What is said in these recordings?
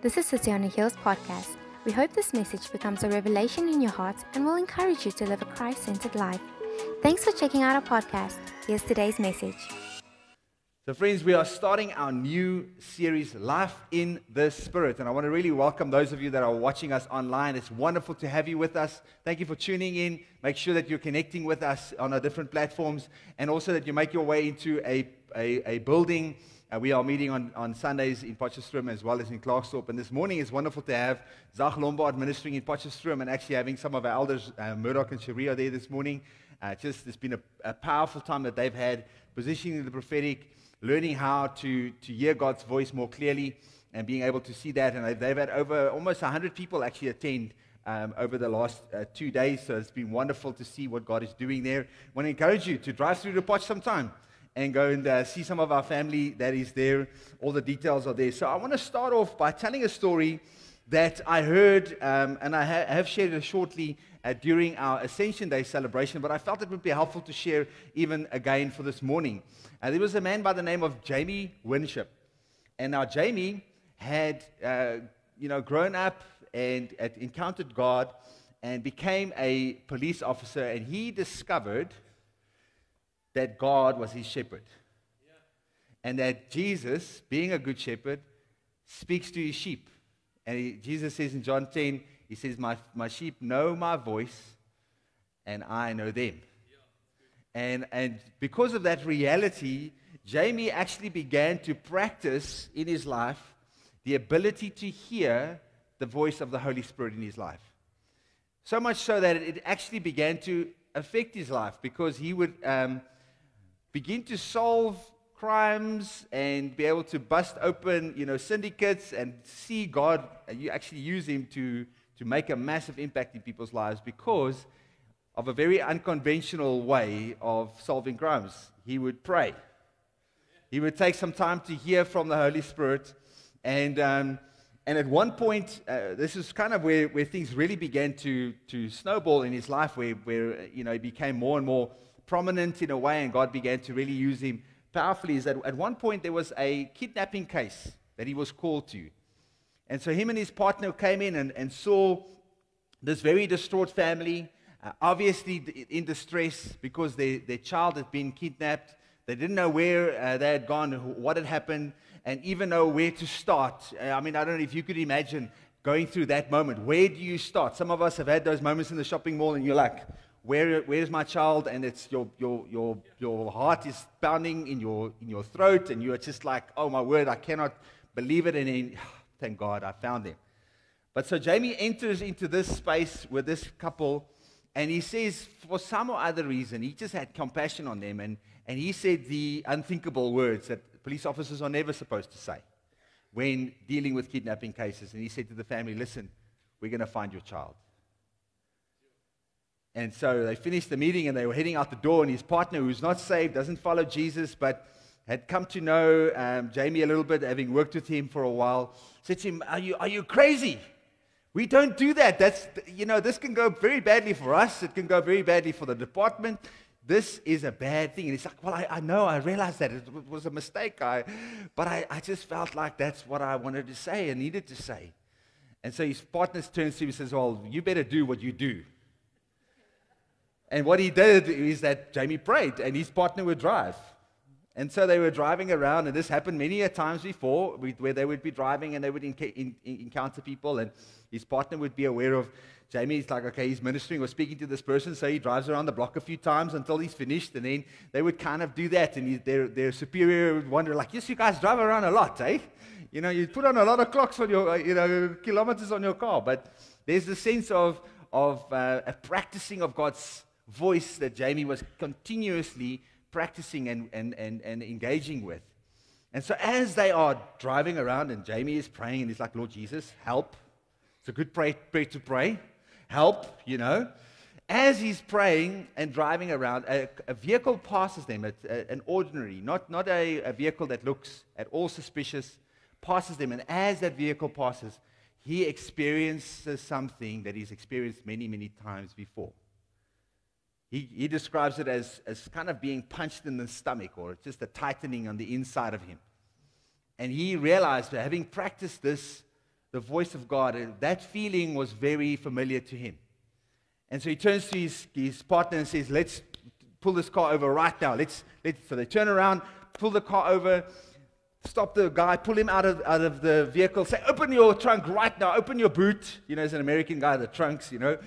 This is City on a Hills podcast. We hope this message becomes a revelation in your heart and will encourage you to live a Christ centered life. Thanks for checking out our podcast. Here's today's message. So, friends, we are starting our new series, Life in the Spirit. And I want to really welcome those of you that are watching us online. It's wonderful to have you with us. Thank you for tuning in. Make sure that you're connecting with us on our different platforms and also that you make your way into a, a, a building. Uh, we are meeting on, on Sundays in Potchefstroom as well as in Klerksdorp. And this morning is wonderful to have Zach Lombard ministering in Potchefstroom and actually having some of our elders, uh, Murdoch and Sharia, there this morning. Uh, just it's been a, a powerful time that they've had positioning the prophetic learning how to, to hear God's voice more clearly and being able to see that. And they've had over almost 100 people actually attend um, over the last uh, two days. So it's been wonderful to see what God is doing there. I want to encourage you to drive through the Potch sometime and go and uh, see some of our family that is there. All the details are there. So I want to start off by telling a story that I heard, um, and I ha- have shared it shortly uh, during our Ascension Day celebration, but I felt it would be helpful to share even again for this morning. Uh, there was a man by the name of Jamie Winship. And now Jamie had, uh, you know, grown up and had encountered God and became a police officer, and he discovered that God was his shepherd. And that Jesus, being a good shepherd, speaks to his sheep. And he, Jesus says in John 10, he says, my, my sheep know my voice, and I know them. And, and because of that reality, Jamie actually began to practice in his life the ability to hear the voice of the Holy Spirit in his life. So much so that it actually began to affect his life because he would um, begin to solve crimes and be able to bust open, you know, syndicates and see God, you actually use him to, to make a massive impact in people's lives because of a very unconventional way of solving crimes. He would pray. He would take some time to hear from the Holy Spirit. And, um, and at one point, uh, this is kind of where, where things really began to, to snowball in his life, where, where you know, he became more and more prominent in a way, and God began to really use him powerfully. Is that at one point there was a kidnapping case that he was called to. And so him and his partner came in and, and saw this very distraught family uh, obviously in distress because they, their child had been kidnapped. They didn't know where uh, they had gone, what had happened, and even know where to start. Uh, I mean, I don't know if you could imagine going through that moment. Where do you start? Some of us have had those moments in the shopping mall, and you're like, where, where's my child? And it's your, your, your, your heart is pounding in your, in your throat, and you're just like, oh my word, I cannot believe it. And then, thank God, I found him. But so Jamie enters into this space with this couple and he says, for some or other reason, he just had compassion on them. And, and he said the unthinkable words that police officers are never supposed to say when dealing with kidnapping cases. And he said to the family, listen, we're going to find your child. And so they finished the meeting and they were heading out the door. And his partner, who's not saved, doesn't follow Jesus, but had come to know um, Jamie a little bit, having worked with him for a while, said to him, Are you, are you crazy? We don't do that. That's, you know, this can go very badly for us. It can go very badly for the department. This is a bad thing. And he's like, well, I, I know, I realized that it was a mistake. I, but I, I just felt like that's what I wanted to say and needed to say. And so his partner turns to him and says, well, you better do what you do. And what he did is that Jamie prayed and his partner would drive. And so they were driving around, and this happened many a times before, where they would be driving and they would encounter people, and his partner would be aware of Jamie. He's like, okay, he's ministering or speaking to this person, so he drives around the block a few times until he's finished, and then they would kind of do that, and he, their, their superior would wonder, like, yes, you guys drive around a lot, eh? You know, you put on a lot of clocks on your, you know, kilometers on your car, but there's the sense of, of uh, a practicing of God's voice that Jamie was continuously practicing and, and, and, and engaging with. And so as they are driving around, and Jamie is praying, and he's like, Lord Jesus, help. It's a good prayer, to pray. Help, you know. As he's praying and driving around, a, a vehicle passes them, a, a, an ordinary, not, not a, a vehicle that looks at all suspicious, passes them. And as that vehicle passes, he experiences something that he's experienced many, many times before. He, he describes it as, as kind of being punched in the stomach or just a tightening on the inside of him. And he realized that having practiced this the voice of God, uh, that feeling was very familiar to him. And so he turns to his, his partner and says, Let's pull this car over right now. Let's, let's, so they turn around, pull the car over, stop the guy, pull him out of, out of the vehicle, say, Open your trunk right now, open your boot. You know, as an American guy, the trunks, you know.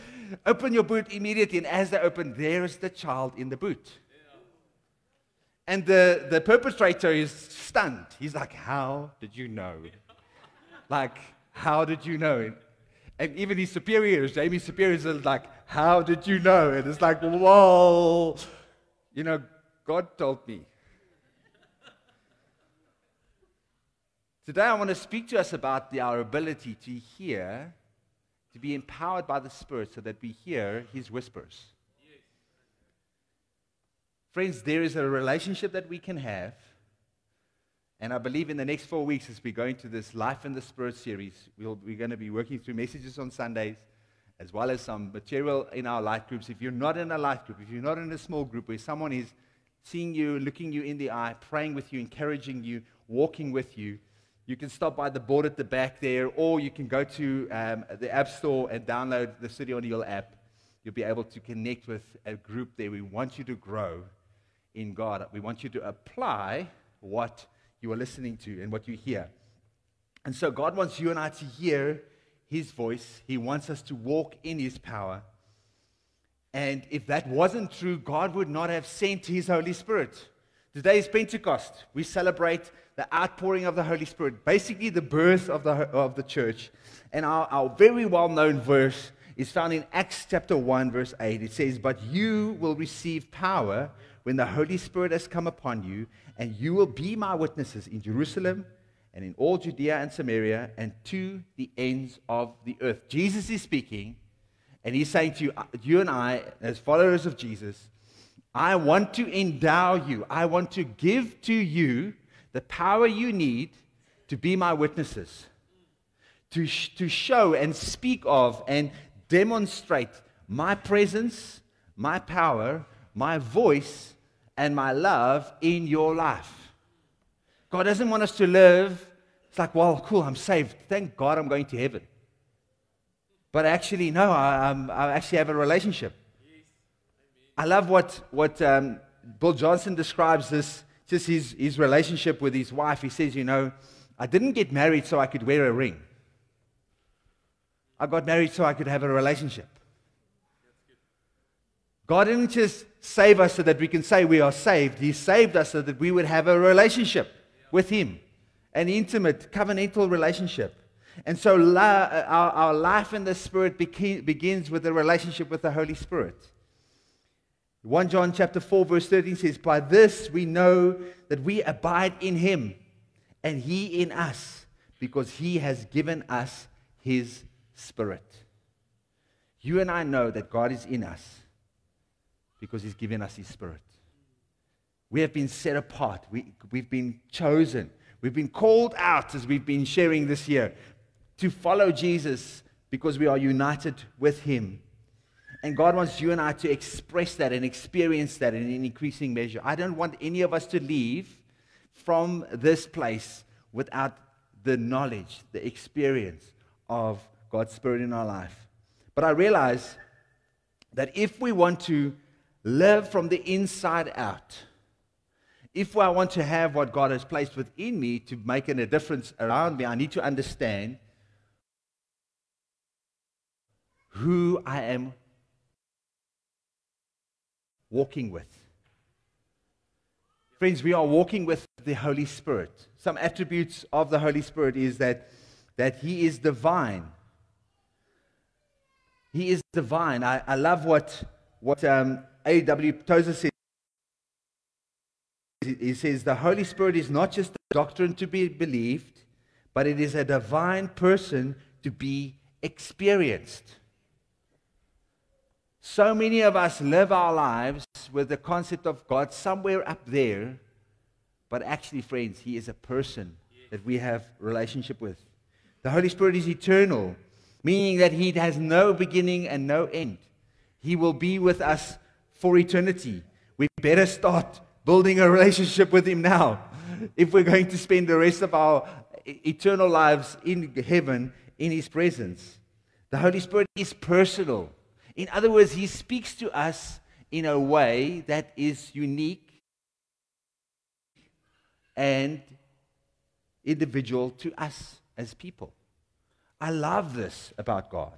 Open your boot immediately. And as they open, there is the child in the boot. And the, the perpetrator is stunned. He's like, How did you know? Like, how did you know? And even his superiors, Jamie's superiors, are like, How did you know? And it's like, Whoa. You know, God told me. Today, I want to speak to us about the, our ability to hear, to be empowered by the Spirit so that we hear His whispers. Yes. Friends, there is a relationship that we can have. And I believe in the next four weeks, as we go into this Life in the Spirit series, we'll, we're going to be working through messages on Sundays, as well as some material in our life groups. If you're not in a life group, if you're not in a small group where someone is seeing you, looking you in the eye, praying with you, encouraging you, walking with you, you can stop by the board at the back there, or you can go to um, the App Store and download the City on Hill app. You'll be able to connect with a group there. We want you to grow in God. We want you to apply what you are listening to and what you hear. And so, God wants you and I to hear His voice. He wants us to walk in His power. And if that wasn't true, God would not have sent His Holy Spirit. Today is Pentecost. We celebrate the outpouring of the Holy Spirit, basically the birth of the, of the church. And our, our very well known verse is found in Acts chapter 1, verse 8. It says, But you will receive power when the Holy Spirit has come upon you, and you will be my witnesses in Jerusalem and in all Judea and Samaria and to the ends of the earth. Jesus is speaking, and he's saying to you, uh, you and I, as followers of Jesus, I want to endow you, I want to give to you the power you need to be my witnesses, to, sh- to show and speak of and demonstrate my presence, my power, my voice, and my love in your life. God doesn't want us to live, it's like, well, cool, I'm saved. Thank God I'm going to heaven. But actually, no, I, I actually have a relationship. I love what, what um, Bill Johnson describes this just his, his relationship with his wife. He says, You know, I didn't get married so I could wear a ring. I got married so I could have a relationship. God didn't just save us so that we can say we are saved. He saved us so that we would have a relationship with Him, an intimate, covenantal relationship. And so our, our life in the Spirit begins with a relationship with the Holy Spirit. 1 John chapter 4 verse 13 says, By this we know that we abide in him and he in us because he has given us his spirit. You and I know that God is in us because he's given us his spirit. We have been set apart. We, we've been chosen. We've been called out as we've been sharing this year to follow Jesus because we are united with him. And God wants you and I to express that and experience that in an increasing measure. I don't want any of us to leave from this place without the knowledge, the experience of God's Spirit in our life. But I realize that if we want to live from the inside out, if I want to have what God has placed within me to make a difference around me, I need to understand who I am walking with. Friends, we are walking with the Holy Spirit. Some attributes of the Holy Spirit is that, that He is divine. He is divine. I, I love what, what um, A.W. Tozer says. He says, The Holy Spirit is not just a doctrine to be believed, but it is a divine person to be experienced. So many of us live our lives with the concept of God somewhere up there, but actually, friends, He is a person that we have relationship with. The Holy Spirit is eternal, meaning that He has no beginning and no end. He will be with us for eternity. We better start building a relationship with Him now. If we're going to spend the rest of our eternal lives in heaven, in His presence. The Holy Spirit is personal. In other words, He speaks to us in a way that is unique and individual to us as people. I love this about God.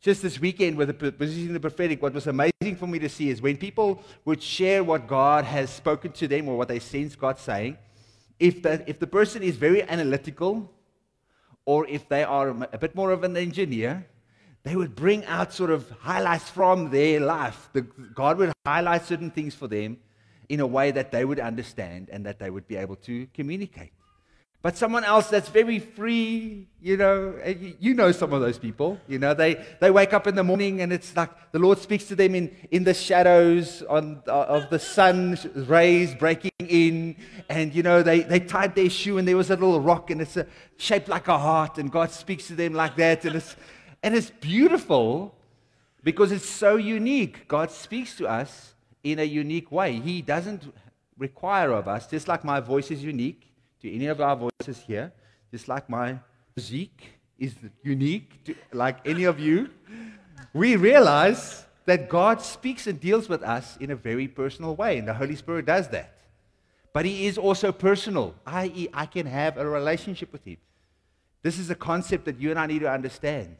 Just this weekend with the position of the prophetic, what was amazing for me to see is when people would share what God has spoken to them or what they sense God saying, if the, if the person is very analytical or if they are a bit more of an engineer, they would bring out sort of highlights from their life. The, God would highlight certain things for them in a way that they would understand and that they would be able to communicate. But someone else that's very free, you know, you know some of those people, you know, they, they wake up in the morning and it's like the Lord speaks to them in, in the shadows on, uh, of the sun's rays breaking in. And, you know, they, they tied their shoe and there was a little rock and it's a, shaped like a heart and God speaks to them like that. And it's, and it's beautiful because it's so unique. God speaks to us in a unique way. He doesn't require of us, just like my voice is unique to any of our voices here, just like my physique is unique to like any of you, we realize that God speaks and deals with us in a very personal way, and the Holy Spirit does that. But He is also personal, i.e., I can have a relationship with Him. This is a concept that you and I need to understand.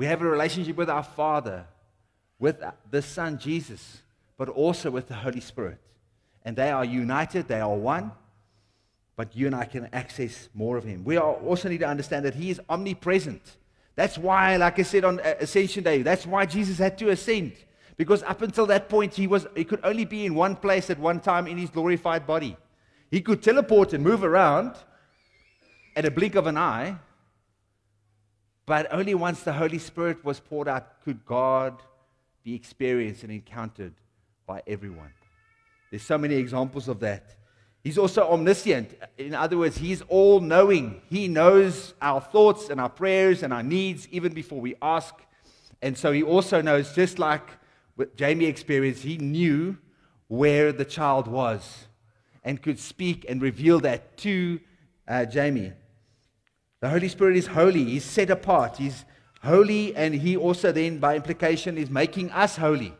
We have a relationship with our Father, with the Son, Jesus, but also with the Holy Spirit. And they are united, they are one but you and I can access more of Him. We also need to understand that He is omnipresent. That's why, like I said on uh, Ascension Day, that's why Jesus had to ascend. Because up until that point, he, was, he could only be in one place at one time in his glorified body. He could teleport and move around at a blink of an eye, but only once the Holy Spirit was poured out could God be experienced and encountered by everyone. There's so many examples of that. He's also omniscient. In other words, he's all knowing. He knows our thoughts and our prayers and our needs even before we ask. And so he also knows, just like what Jamie experienced, he knew where the child was and could speak and reveal that to uh, Jamie. The Holy Spirit is holy, he's set apart, he's holy, and he also, then, by implication, is making us holy.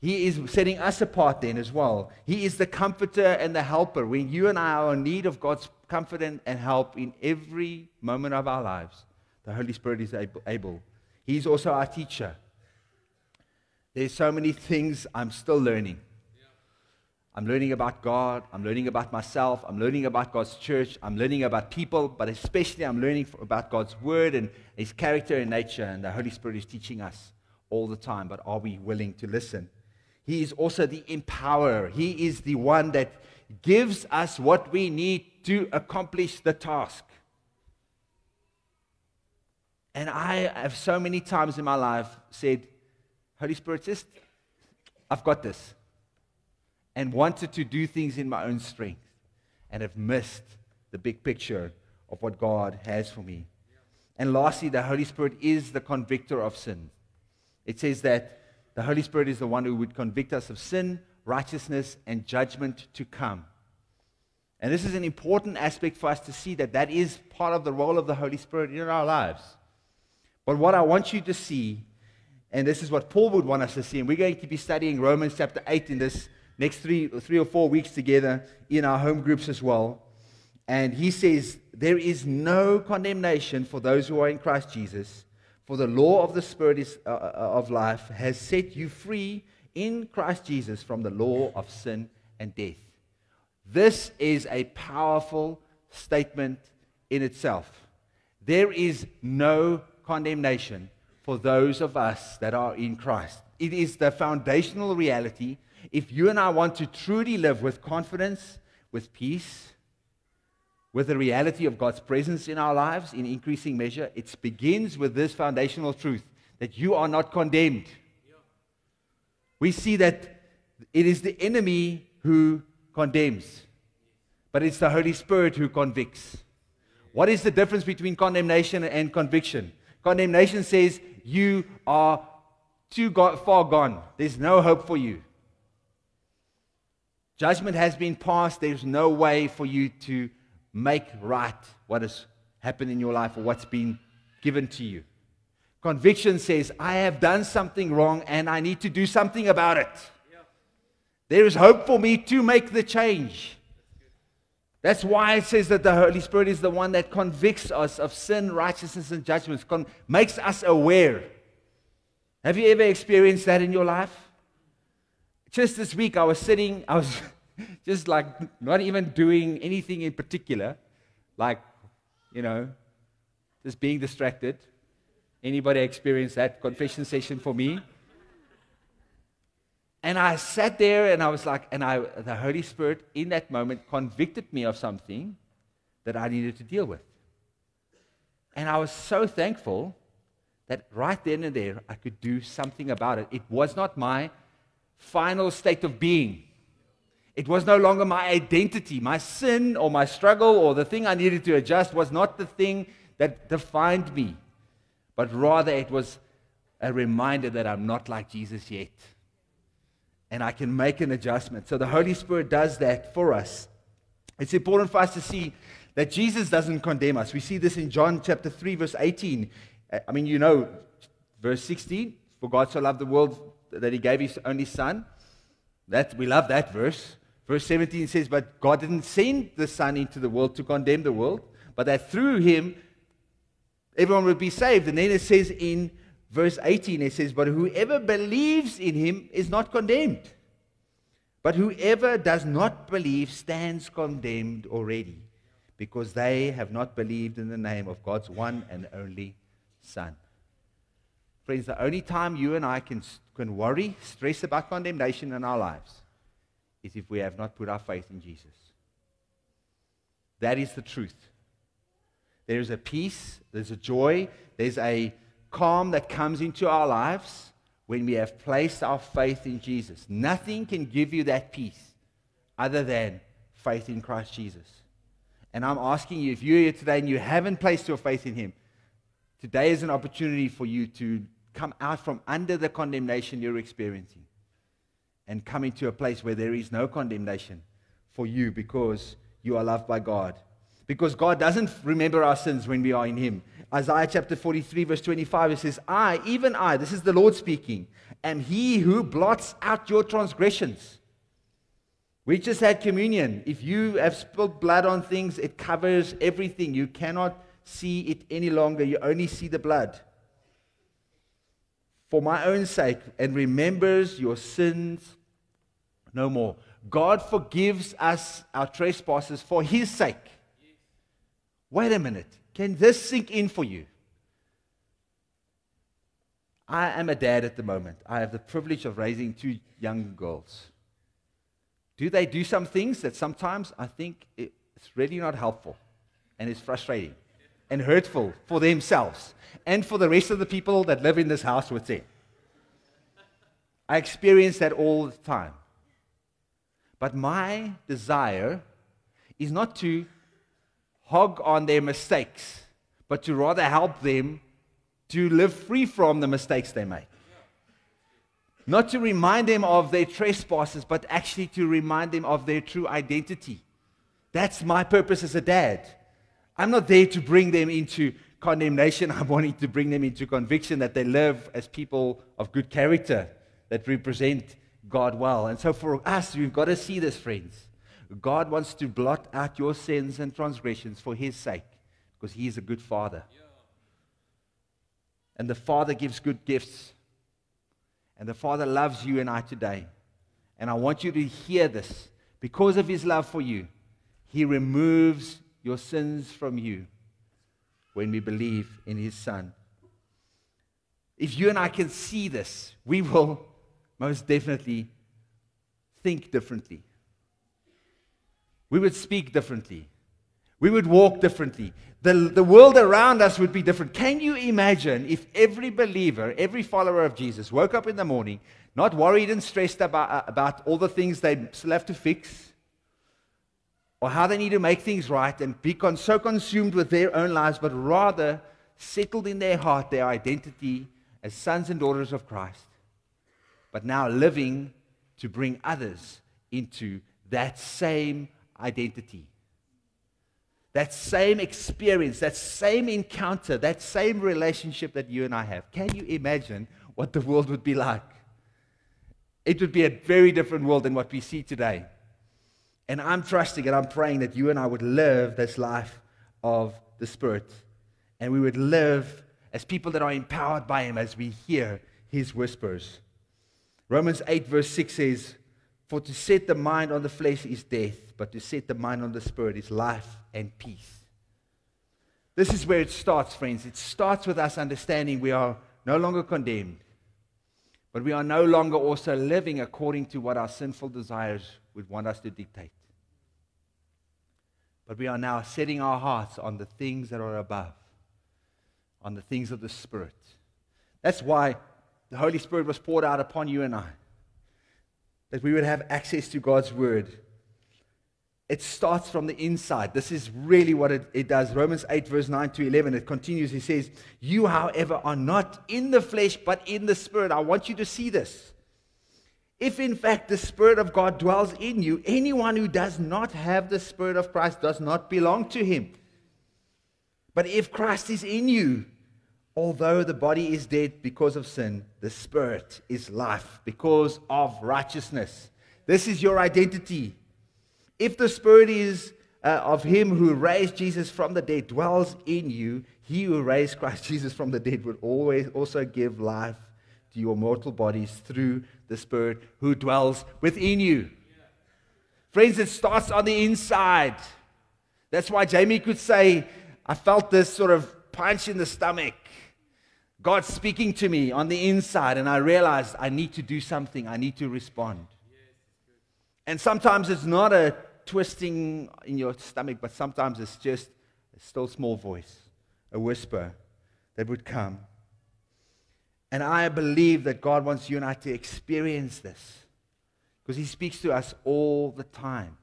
He is setting us apart then as well. He is the comforter and the helper. When you and I are in need of God's comfort and, help in every moment of our lives, the Holy Spirit is able. He's also our teacher. There's so many things I'm still learning. I'm learning about God. I'm learning about myself. I'm learning about God's church. I'm learning about people, but especially I'm learning about God's word and his character and nature. And the Holy Spirit is teaching us all the time. But are we willing to listen? He is also the empowerer. He is the one that gives us what we need to accomplish the task. And I have so many times in my life said, Holy Spirit, just, I've got this. And wanted to do things in my own strength and have missed the big picture of what God has for me. And lastly, the Holy Spirit is the convictor of sin. It says that the Holy Spirit is the one who would convict us of sin, righteousness, and judgment to come. And this is an important aspect for us to see that that is part of the role of the Holy Spirit in our lives. But what I want you to see, and this is what Paul would want us to see, and we're going to be studying Romans chapter 8 in this next three, three or four weeks together in our home groups as well. And he says, There is no condemnation for those who are in Christ Jesus. For the law of the Spirit is, uh, uh, of life has set you free in Christ Jesus from the law of sin and death. This is a powerful statement in itself. There is no condemnation for those of us that are in Christ. It is the foundational reality. If you and I want to truly live with confidence, with peace, with the reality of God's presence in our lives in increasing measure, it begins with this foundational truth that you are not condemned. We see that it is the enemy who condemns, but it's the Holy Spirit who convicts. What is the difference between condemnation and conviction? Condemnation says you are too far gone, there's no hope for you. Judgment has been passed, there's no way for you to make right what has happened in your life or what's been given to you. Conviction says, I have done something wrong and I need to do something about it. There is hope for me to make the change. That's why it says that the Holy Spirit is the one that convicts us of sin, righteousness, and judgments, con- makes us aware. Have you ever experienced that in your life? Just this week, I was sitting, I was just like not even doing anything in particular, like, you know, just being distracted. Anybody experience that confession session for me? And I sat there and I was like, and I, the Holy Spirit in that moment convicted me of something that I needed to deal with. And I was so thankful that right then and there I could do something about it. It was not my final state of being. It was no longer my identity. My sin or my struggle or the thing I needed to adjust was not the thing that defined me, but rather it was a reminder that I'm not like Jesus yet. And I can make an adjustment. So the Holy Spirit does that for us. It's important for us to see that Jesus doesn't condemn us. We see this in John chapter 3, verse 18. Uh, I mean, you know, verse 16 For God so loved the world that he gave his only son. That, we love that verse. Verse 17 says, But God didn't send the Son into the world to condemn the world, but that through him everyone would be saved. And then it says in verse 18, it says, But whoever believes in him is not condemned. But whoever does not believe stands condemned already, because they have not believed in the name of God's one and only Son. Friends, the only time you and I can, can worry, stress about condemnation in our lives is if we have not put our faith in Jesus. That is the truth. There is a peace, there's a joy, there's a calm that comes into our lives when we have placed our faith in Jesus. Nothing can give you that peace other than faith in Christ Jesus. And I'm asking you, if you're here today and you haven't placed your faith in Him, today is an opportunity for you to come out from under the condemnation you're experiencing and come into a place where there is no condemnation for you because you are loved by God. Because God doesn't remember our sins when we are in Him. Isaiah chapter 43, verse 25, it says, I, even I, this is the Lord speaking, am He who blots out your transgressions. We just had communion. If you have spilled blood on things, it covers everything. You cannot see it any longer. You only see the blood. For my own sake, and remembers your sins no more. God forgives us our trespasses for his sake. Wait a minute. Can this sink in for you? I am a dad at the moment. I have the privilege of raising two young girls. Do they do some things that sometimes I think it's really not helpful and it's frustrating and hurtful for themselves and for the rest of the people that live in this house with them? I experience that all the time. But my desire is not to hog on their mistakes, but to rather help them to live free from the mistakes they make. Not to remind them of their trespasses, but actually to remind them of their true identity. That's my purpose as a dad. I'm not there to bring them into condemnation. I'm wanting to bring them into conviction that they live as people of good character that represent God well. And so for us, we've got to see this, friends. God wants to blot out your sins and transgressions for His sake because He is a good Father. And the Father gives good gifts. And the Father loves you and I today. And I want you to hear this. Because of His love for you, He removes your sins from you when we believe in His Son. If you and I can see this, we will most definitely think differently. We would speak differently. We would walk differently. The, the world around us would be different. Can you imagine if every believer, every follower of Jesus woke up in the morning not worried and stressed about, about all the things they still have to fix or how they need to make things right and be con- so consumed with their own lives, but rather settled in their heart their identity as sons and daughters of Christ? but now living to bring others into that same identity. that same experience, that same encounter, that same relationship that you and I have. Can you imagine what the world would be like? It would be a very different world than what we see today. And I'm trusting and I'm praying that you and I would live this life of the Spirit. And we would live as people that are empowered by Him as we hear His whispers. Romans 8, verse 6 says, For to set the mind on the flesh is death, but to set the mind on the Spirit is life and peace. This is where it starts, friends. It starts with us understanding we are no longer condemned, but we are no longer also living according to what our sinful desires would want us to dictate. But we are now setting our hearts on the things that are above, on the things of the Spirit. That's why the Holy Spirit was poured out upon you and I, that we would have access to God's Word it starts from the inside. This is really what it, it, does. Romans 8, verse 9 to 11, it continues. He says, You, however, are not in the flesh, but in the Spirit. I want you to see this. If, in fact, the Spirit of God dwells in you, anyone who does not have the Spirit of Christ does not belong to him. But if Christ is in you, although the body is dead because of sin, the Spirit is life because of righteousness. This is your identity. If the Spirit is uh, of Him who raised Jesus from the dead dwells in you, He who raised Christ Jesus from the dead would always also give life to your mortal bodies through the Spirit who dwells within you. Friends, it starts on the inside. That's why Jamie could say, I felt this sort of punch in the stomach. God speaking to me on the inside, and I realized I need to do something. I need to respond. And sometimes it's not a twisting in your stomach, but sometimes it's just a still small voice, a whisper that would come. And I believe that God wants you and I to experience this because He speaks to us all the time.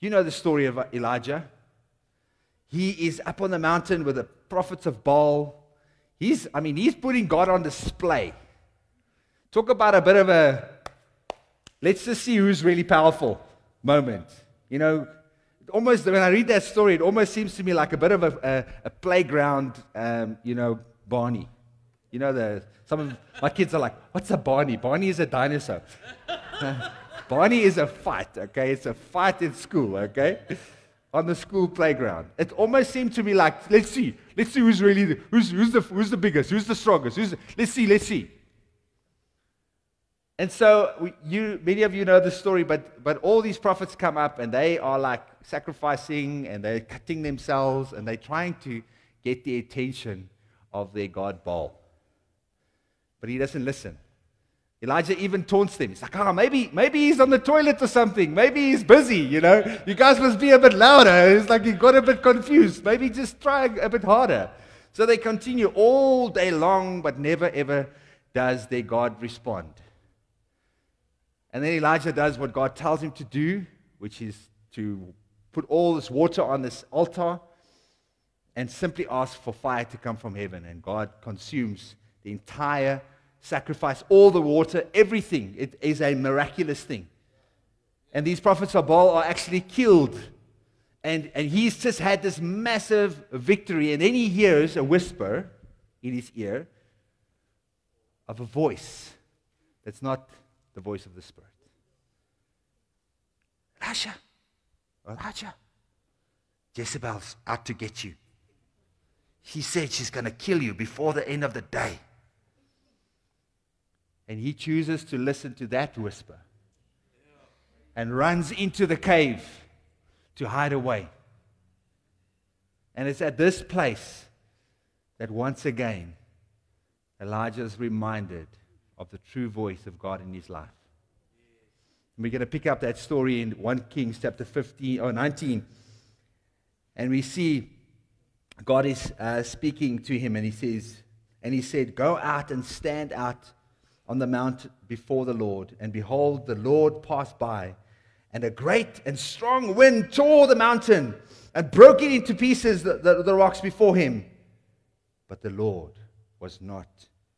You know the story of Elijah. He is up on the mountain with the prophets of Baal. He's, I mean, he's putting God on display. Talk about a bit of a, let's just see who's really powerful moment. You know, almost when I read that story, it almost seems to me like a bit of a, a, a playground, um, you know, Barney. You know, the, some of my kids are like, what's a Barney? Barney is a dinosaur. Barney is a fight, okay? It's a fight in school, okay? On the school playground. It almost seemed to me like, let's see, let's see who's really, the, who's, who's, the, who's the biggest, who's the strongest, who's let's see, let's see. And so you, many of you know the story, but, but all these prophets come up and they are like sacrificing and they're cutting themselves and they're trying to get the attention of their God Baal. But he doesn't listen. Elijah even taunts them. He's like, oh, maybe, maybe he's on the toilet or something. Maybe he's busy, you know. You guys must be a bit louder. It's like he got a bit confused. Maybe just try a bit harder. So they continue all day long, but never ever does their God respond. And then Elijah does what God tells him to do, which is to put all this water on this altar and simply ask for fire to come from heaven. And God consumes the entire sacrifice, all the water, everything. It is a miraculous thing. And these prophets of Baal are actually killed. And, and he's just had this massive victory. And then he hears a whisper in his ear of a voice that's not the voice of the Spirit. Elijah, Elijah, Jezebel's out to get you. She said she's going to kill you before the end of the day. And he chooses to listen to that whisper and runs into the cave to hide away. And it's at this place that once again Elijah is reminded of the true voice of God in his life. And we're going to pick up that story in 1 Kings chapter 15 or 19. And we see God is uh, speaking to him, and he says, and he said, Go out and stand out on the mount before the Lord. And behold, the Lord passed by, and a great and strong wind tore the mountain and broke it into pieces, the, the, the rocks before him. But the Lord was not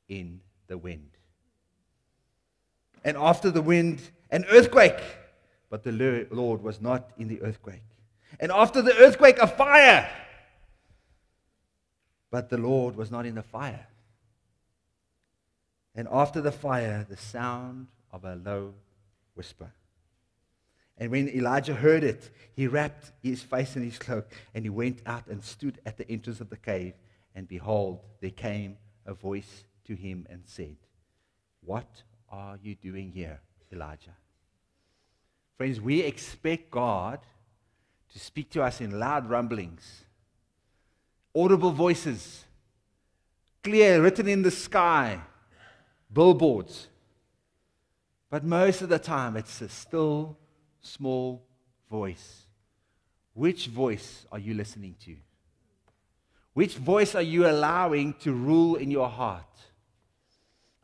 in the wind. And after the wind, an earthquake, but the Lord was not in the earthquake. And after the earthquake, a fire. But the Lord was not in the fire. And after the fire, the sound of a low whisper. And when Elijah heard it, he wrapped his face in his cloak and he went out and stood at the entrance of the cave. And behold, there came a voice to him and said, What are you doing here, Elijah? Friends, we expect God to speak to us in loud rumblings, audible voices, clear, written in the sky, billboards. But most of the time, it's a still, small voice. Which voice are you listening to? Which voice are you allowing to rule in your heart?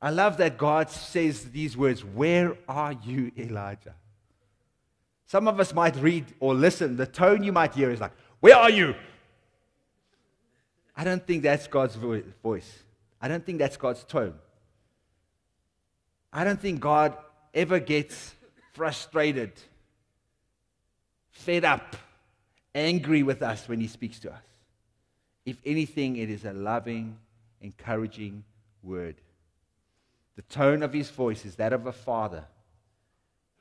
I love that God says these words Where are you, Elijah? Some of us might read or listen, the tone you might hear is like, Where are you? I don't think that's God's voice. I don't think that's God's tone. I don't think God ever gets frustrated, fed up, angry with us when He speaks to us. If anything, it is a loving, encouraging word. The tone of His voice is that of a father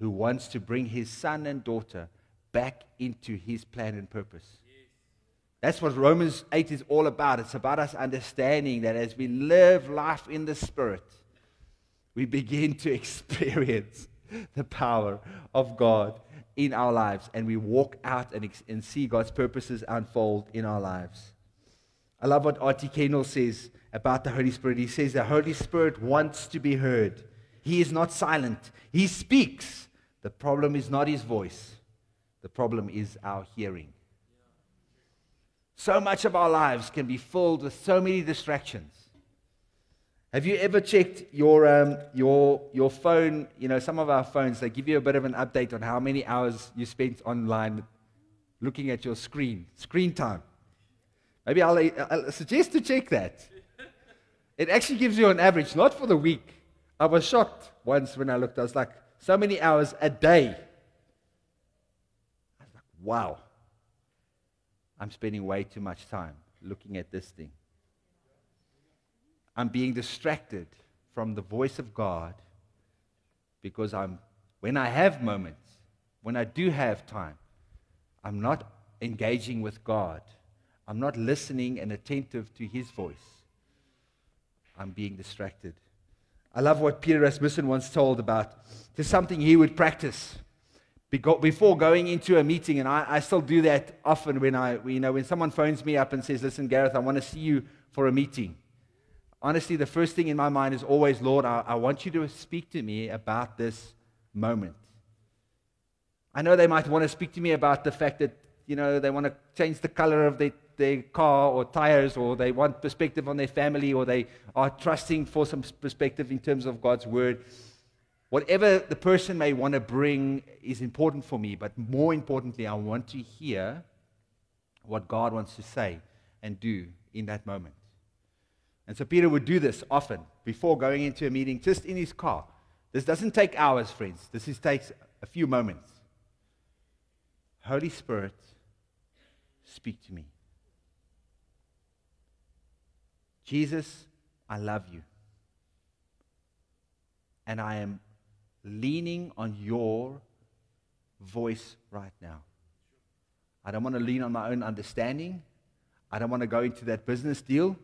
who wants to bring his son and daughter back into his plan and purpose. That's what Romans 8 is all about. It's about us understanding that as we live life in the Spirit, we begin to experience the power of God in our lives and we walk out and, and see God's purposes unfold in our lives. I love what R.T. Kendall says about the Holy Spirit. He says the Holy Spirit wants to be heard. He is not silent. He speaks, the problem is not his voice, the problem is our hearing. So much of our lives can be filled with so many distractions. Have you ever checked your, um, your, your phone? You know, some of our phones, they give you a bit of an update on how many hours you spent online looking at your screen, screen time. Maybe I'll, I'll suggest to check that. It actually gives you an average, not for the week. I was shocked once when I looked. I was like, so many hours a day. I was like, wow. I'm spending way too much time looking at this thing. I'm being distracted from the voice of God because I'm, when I have moments, when I do have time, I'm not engaging with God. I'm not listening and attentive to His voice. I'm being distracted. I love what Peter Rasmussen once told about to something he would practice before going into a meeting, and I, I, still do that often when I, you know, when someone phones me up and says, "Listen, Gareth, I want to see you for a meeting." Honestly, the first thing in my mind is always, "Lord, I, I want you to speak to me about this moment." I know they might want to speak to me about the fact that you know they want to change the color of their their car or tires, or they want perspective on their family, or they are trusting for some perspective in terms of God's word. Whatever the person may want to bring is important for me, but more importantly, I want to hear what God wants to say and do in that moment. And so Peter would do this often before going into a meeting, just in his car. This doesn't take hours, friends. This is, takes a few moments. Holy Spirit, speak to me. Jesus, I love you. And I am leaning on your voice right now. I don't want to lean on my own understanding. I don't want to go into that business deal.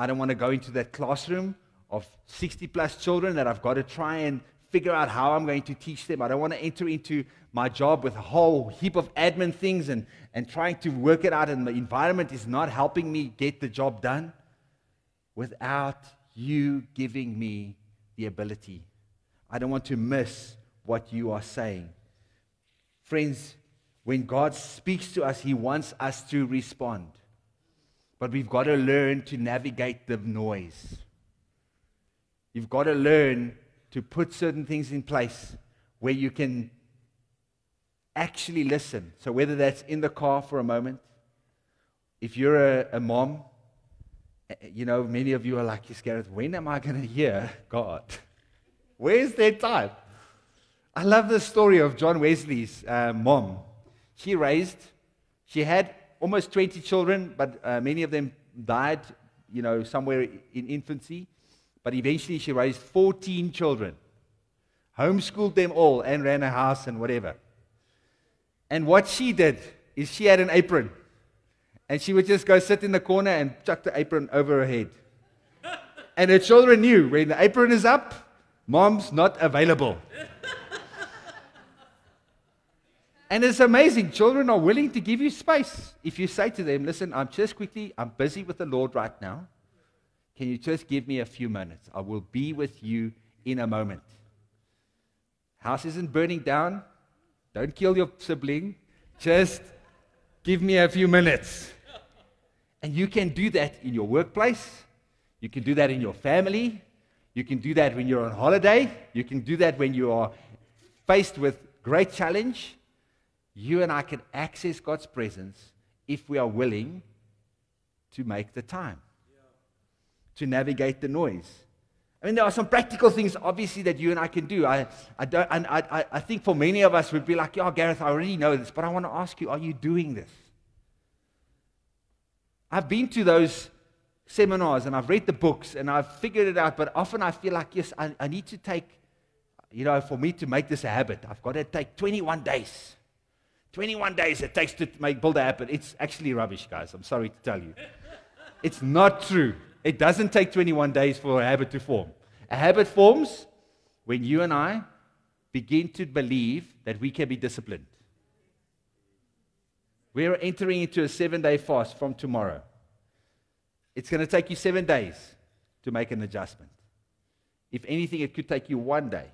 I don't want to go into that classroom of 60 plus children that I've got to try and figure out how I'm going to teach them. I don't want to enter into my job with a whole heap of admin things and, and trying to work it out, and the environment is not helping me get the job done without you giving me the ability. I don't want to miss what you are saying. Friends, when God speaks to us, He wants us to respond. But we've got to learn to navigate the noise. You've got to learn to put certain things in place where you can actually listen. So, whether that's in the car for a moment, if you're a, a mom you know, many of you are like, Gareth, when am I going to hear God? Where's their time? I love the story of John Wesley's uh, mom. she raised, she had almost 20 children, but uh, many of them died, you know, somewhere in infancy. But eventually she raised 14 children, homeschooled them all, and ran a house and whatever. And what she did is she had an apron. And she would just go sit in the corner and chuck the apron over her head. And her children knew when the apron is up, mom's not available. And it's amazing. Children are willing to give you space. If you say to them, listen, I'm just quickly, I'm busy with the Lord right now. Can you just give me a few minutes? I will be with you in a moment. House isn't burning down. Don't kill your sibling. Just give me a few minutes. And you can do that in your workplace. You can do that in your family. You can do that when you're on holiday. You can do that when you are faced with great challenge you and I can access God's presence if we are willing to make the time, to navigate the noise. I mean, there are some practical things, obviously, that you and I can do. I, I, don't, I, I, I think for many of us, we'd be like, yeah, Gareth, I already know this, but I want to ask you, are you doing this? I've been to those seminars and I've read the books and I've figured it out, but often I feel like, yes, I, I need to take, you know, for me to make this a habit, I've got to take 21 days. 21 days it takes to make build a habit. It's actually rubbish, guys. I'm sorry to tell you. It's not true. It doesn't take 21 days for a habit to form. A habit forms when you and I begin to believe that we can be disciplined. We're entering into a seven day fast from tomorrow. It's going to take you seven days to make an adjustment. If anything, it could take you one day.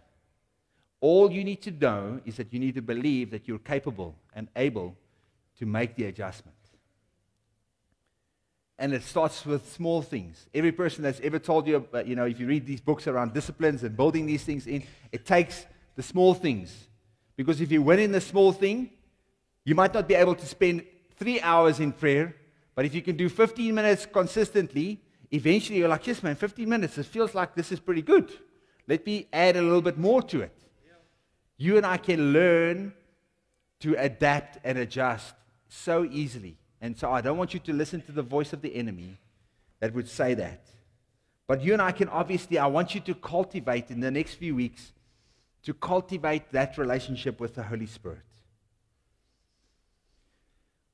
All you need to know is that you need to believe that you're capable and able to make the adjustment. And it starts with small things. Every person that's ever told you, about, you know, if you read these books around disciplines and building these things in, it takes the small things. Because if you win in the small thing, you might not be able to spend three hours in prayer, but if you can do 15 minutes consistently, eventually you're like, yes, man, 15 minutes, it feels like this is pretty good. Let me add a little bit more to it. You and I can learn to adapt and adjust so easily. And so I don't want you to listen to the voice of the enemy that would say that. But you and I can obviously, I want you to cultivate in the next few weeks, to cultivate that relationship with the Holy Spirit.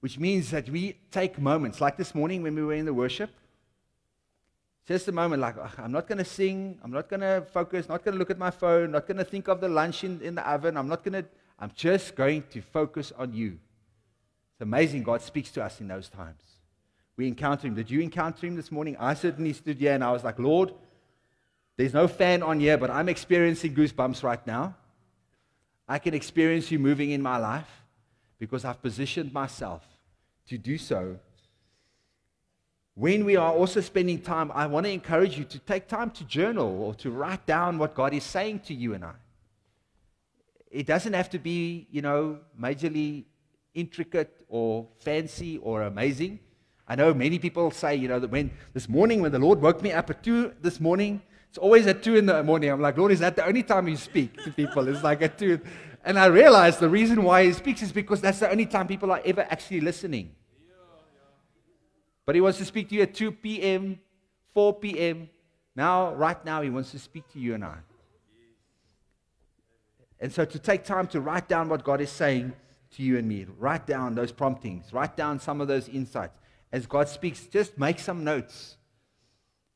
Which means that we take moments, like this morning when we were in the worship, just a moment, like, I'm not going to sing. I'm not going to focus. Not going to look at my phone. Not going to think of the lunch in, in the oven. I'm not going to, I'm just going to focus on you. It's amazing God speaks to us in those times. We encounter Him. Did you encounter Him this morning? I certainly stood here and I was like, Lord, there's no fan on here, but I'm experiencing goosebumps right now. I can experience you moving in my life because I've positioned myself to do so when we are also spending time, I want to encourage you to take time to journal or to write down what God is saying to you and I. It doesn't have to be, you know, majorly intricate or fancy or amazing. I know many people say, you know, that when this morning, when the Lord woke me up at 2 this morning, it's always at 2 in the morning. I'm like, Lord, is that the only time you speak to people? It's like at 2. And I realize the reason why he speaks is because that's the only time people are ever actually listening. But he wants to speak to you at 2 p.m., 4 p.m. Now, right now, he wants to speak to you and I. And so to take time to write down what God is saying to you and me, write down those promptings, write down some of those insights. As God speaks, just make some notes.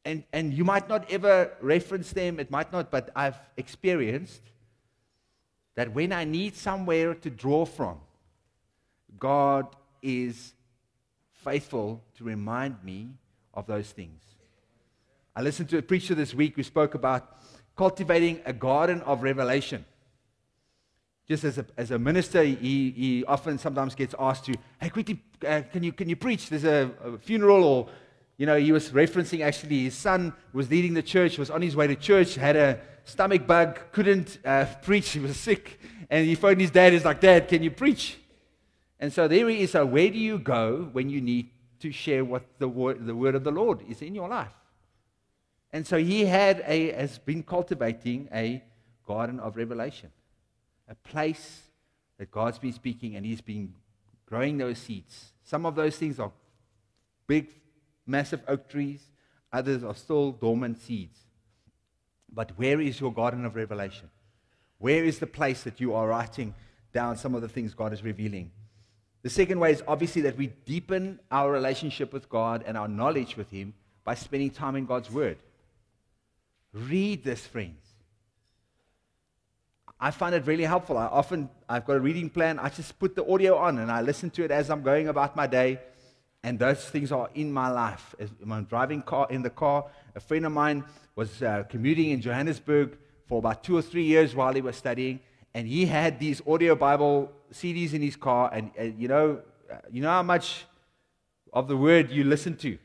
And, and you might not ever reference them, it might not, but I've experienced that when I need somewhere to draw from, God is faithful to remind me of those things. I listened to a preacher this week who spoke about cultivating a garden of revelation. Just as a, as a minister, he, he often sometimes gets asked to, hey, quickly, uh, can, you, can you preach? There's a, a funeral or you know, he was referencing actually his son was leading the church, was on his way to church, had a stomach bug, couldn't uh, preach, he was sick. And he phoned his dad, he's like, Dad, can you preach? And so there he is. So where do you go when you need to share what the word, the word of the Lord is in your life? And so he had a, has been cultivating a garden of revelation, a place that God's been speaking and he's been growing those seeds. Some of those things are big, massive oak trees, others are still dormant seeds. But where is your garden of revelation? Where is the place that you are writing down some of the things God is revealing? The second way is obviously that we deepen our relationship with God and our knowledge with Him by spending time in God's Word. Read this, friends. I find it really helpful. I often, I've got a reading plan. I just put the audio on and I listen to it as I'm going about my day. And those things are in my life. As I'm driving car in the car, a friend of mine was uh, commuting in Johannesburg for about two or three years while he was studying, and he had these audio Bible CDs in his car. And, and you know, you know how much of the word you listen to.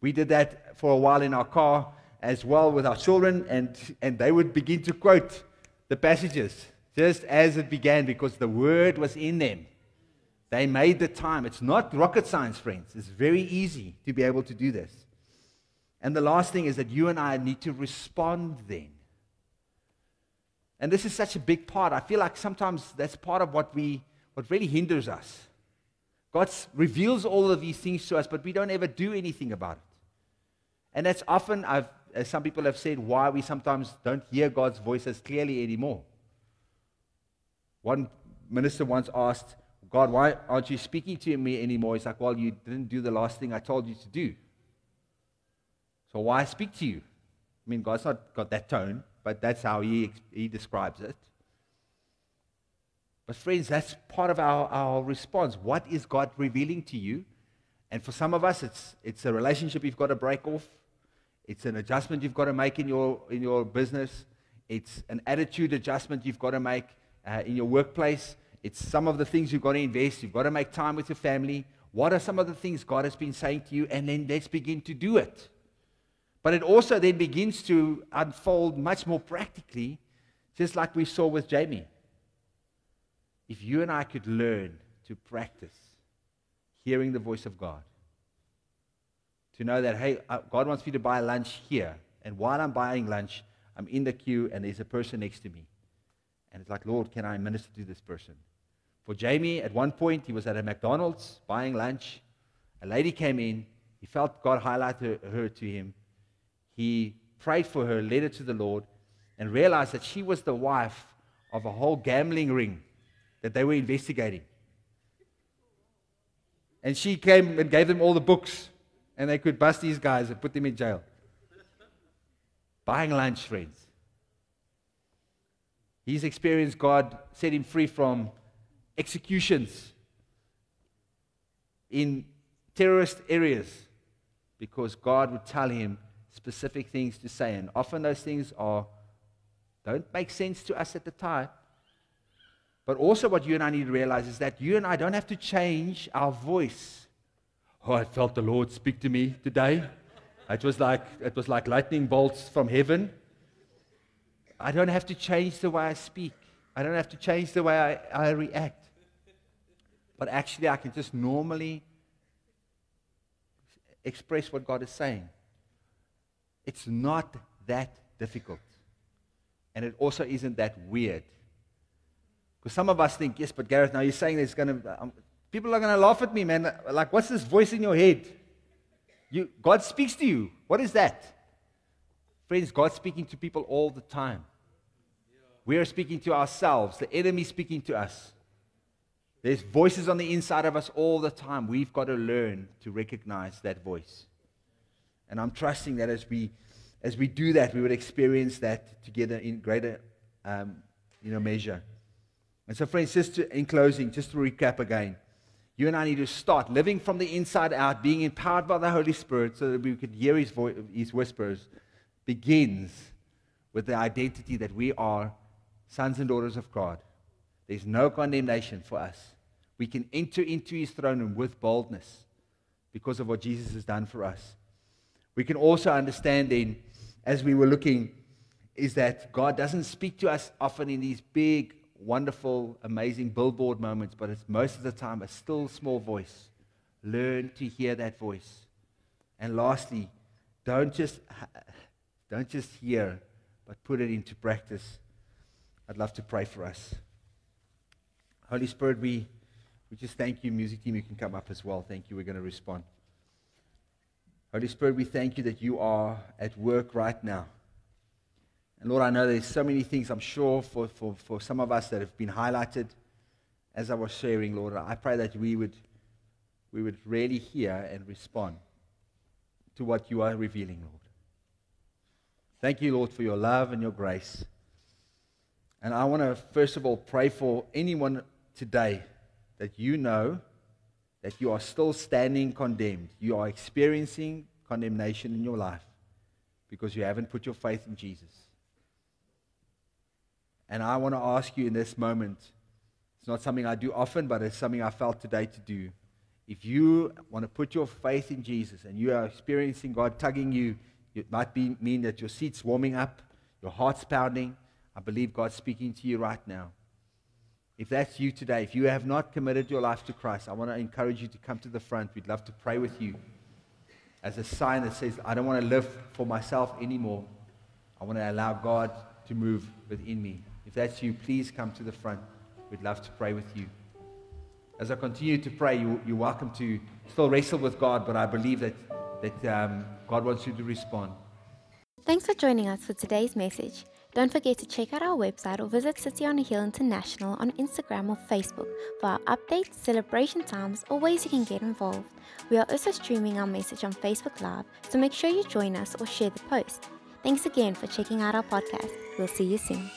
We did that for a while in our car as well with our children, and, and they would begin to quote the passages just as it began because the word was in them. They made the time. It's not rocket science, friends. It's very easy to be able to do this. And the last thing is that you and I need to respond then. And this is such a big part. I feel like sometimes that's part of what we what really hinders us. God reveals all of these things to us, but we don't ever do anything about it. And that's often, I've, as some people have said, why we sometimes don't hear God's voice as clearly anymore. One minister once asked, God, why aren't you speaking to me anymore? He's like, Well, you didn't do the last thing I told you to do. So why speak to you? I mean, God's not got that tone, but that's how he, he describes it. But, friends, that's part of our, our response. What is God revealing to you? And for some of us, it's, it's a relationship you've got to break off, it's an adjustment you've got to make in your, in your business, it's an attitude adjustment you've got to make uh, in your workplace, it's some of the things you've got to invest, you've got to make time with your family. What are some of the things God has been saying to you? And then let's begin to do it. But it also then begins to unfold much more practically, just like we saw with Jamie if you and I could learn to practice hearing the voice of God, to know that, hey, uh, God wants me to buy lunch here. And while I'm buying lunch, I'm in the queue and there's a person next to me. And it's like, Lord, can I minister to this person? For Jamie, at one point, he was at a McDonald's buying lunch. A lady came in. He felt God highlight her, her to him. He prayed for her, led her to the Lord, and realized that she was the wife of a whole gambling ring that they were investigating. And she came and gave them all the books, and they could bust these guys and put them in jail. Buying lunch, friends. He's experienced God set him free from executions in terrorist areas because God would tell him specific things to say. And often those things are don't make sense to us at the time. But also, what you and I need to realize is that you and I don't have to change our voice. Oh, I felt the Lord speak to me today. It was like, it was like lightning bolts from heaven. I don't have to change the way I speak, I don't have to change the way I, I react. But actually, I can just normally express what God is saying. It's not that difficult. And it also isn't that weird. Because some of us think, yes, but Gareth, now you're saying there's going to, um, people are going to laugh at me, man. Like, what's this voice in your head? You, God speaks to you. What is that? Friends, God's speaking to people all the time. We are speaking to ourselves, the enemy speaking to us. There's voices on the inside of us all the time. We've got to learn to recognize that voice. And I'm trusting that as we, as we do that, we would experience that together in greater um, you know, measure. And so, friends, just to, in closing, just to recap again, you and I need to start living from the inside out, being empowered by the Holy Spirit so that we could hear his, voice, his whispers, begins with the identity that we are sons and daughters of God. There's no condemnation for us. We can enter into his throne room with boldness because of what Jesus has done for us. We can also understand then, as we were looking, is that God doesn't speak to us often in these big, wonderful, amazing billboard moments, but it's most of the time a still small voice. Learn to hear that voice. And lastly, don't just, don't just hear, but put it into practice. I'd love to pray for us. Holy Spirit, we, We just thank you, music team. You can come up as well. Thank you. We're going to respond. Holy Spirit, we thank you that you are at work right now. And Lord, I know there's so many things, I'm sure, for, for, for some of us that have been highlighted as I was sharing, Lord. I pray that we would, we would really hear and respond to what you are revealing, Lord. Thank you, Lord, for your love and your grace. And I want to, first of all, pray for anyone today that you know that you are still standing condemned. You are experiencing condemnation in your life because you haven't put your faith in Jesus. And I want to ask you in this moment it's not something I do often, but it's something I felt today to do. If you want to put your faith in Jesus and you are experiencing God tugging you, it might be, mean that your seat's warming up, your heart's pounding. I believe God's speaking to you right now. If that's you today, if you have not committed your life to Christ, I want to encourage you to come to the front. We'd love to pray with you as a sign that says, I don't want to live for myself anymore. I want to allow God to move within me. If that's you, please come to the front. We'd love to pray with you. As I continue to pray, you, you're welcome to still wrestle with God, but I believe that, that um, God wants you to respond. Thanks for joining us for today's message. Don't forget to check out our website or visit City on a Hill International on Instagram or Facebook for our updates, celebration times, or ways you can get involved. We are also streaming our message on Facebook Live, so make sure you join us or share the post. Thanks again for checking out our podcast. We'll see you soon.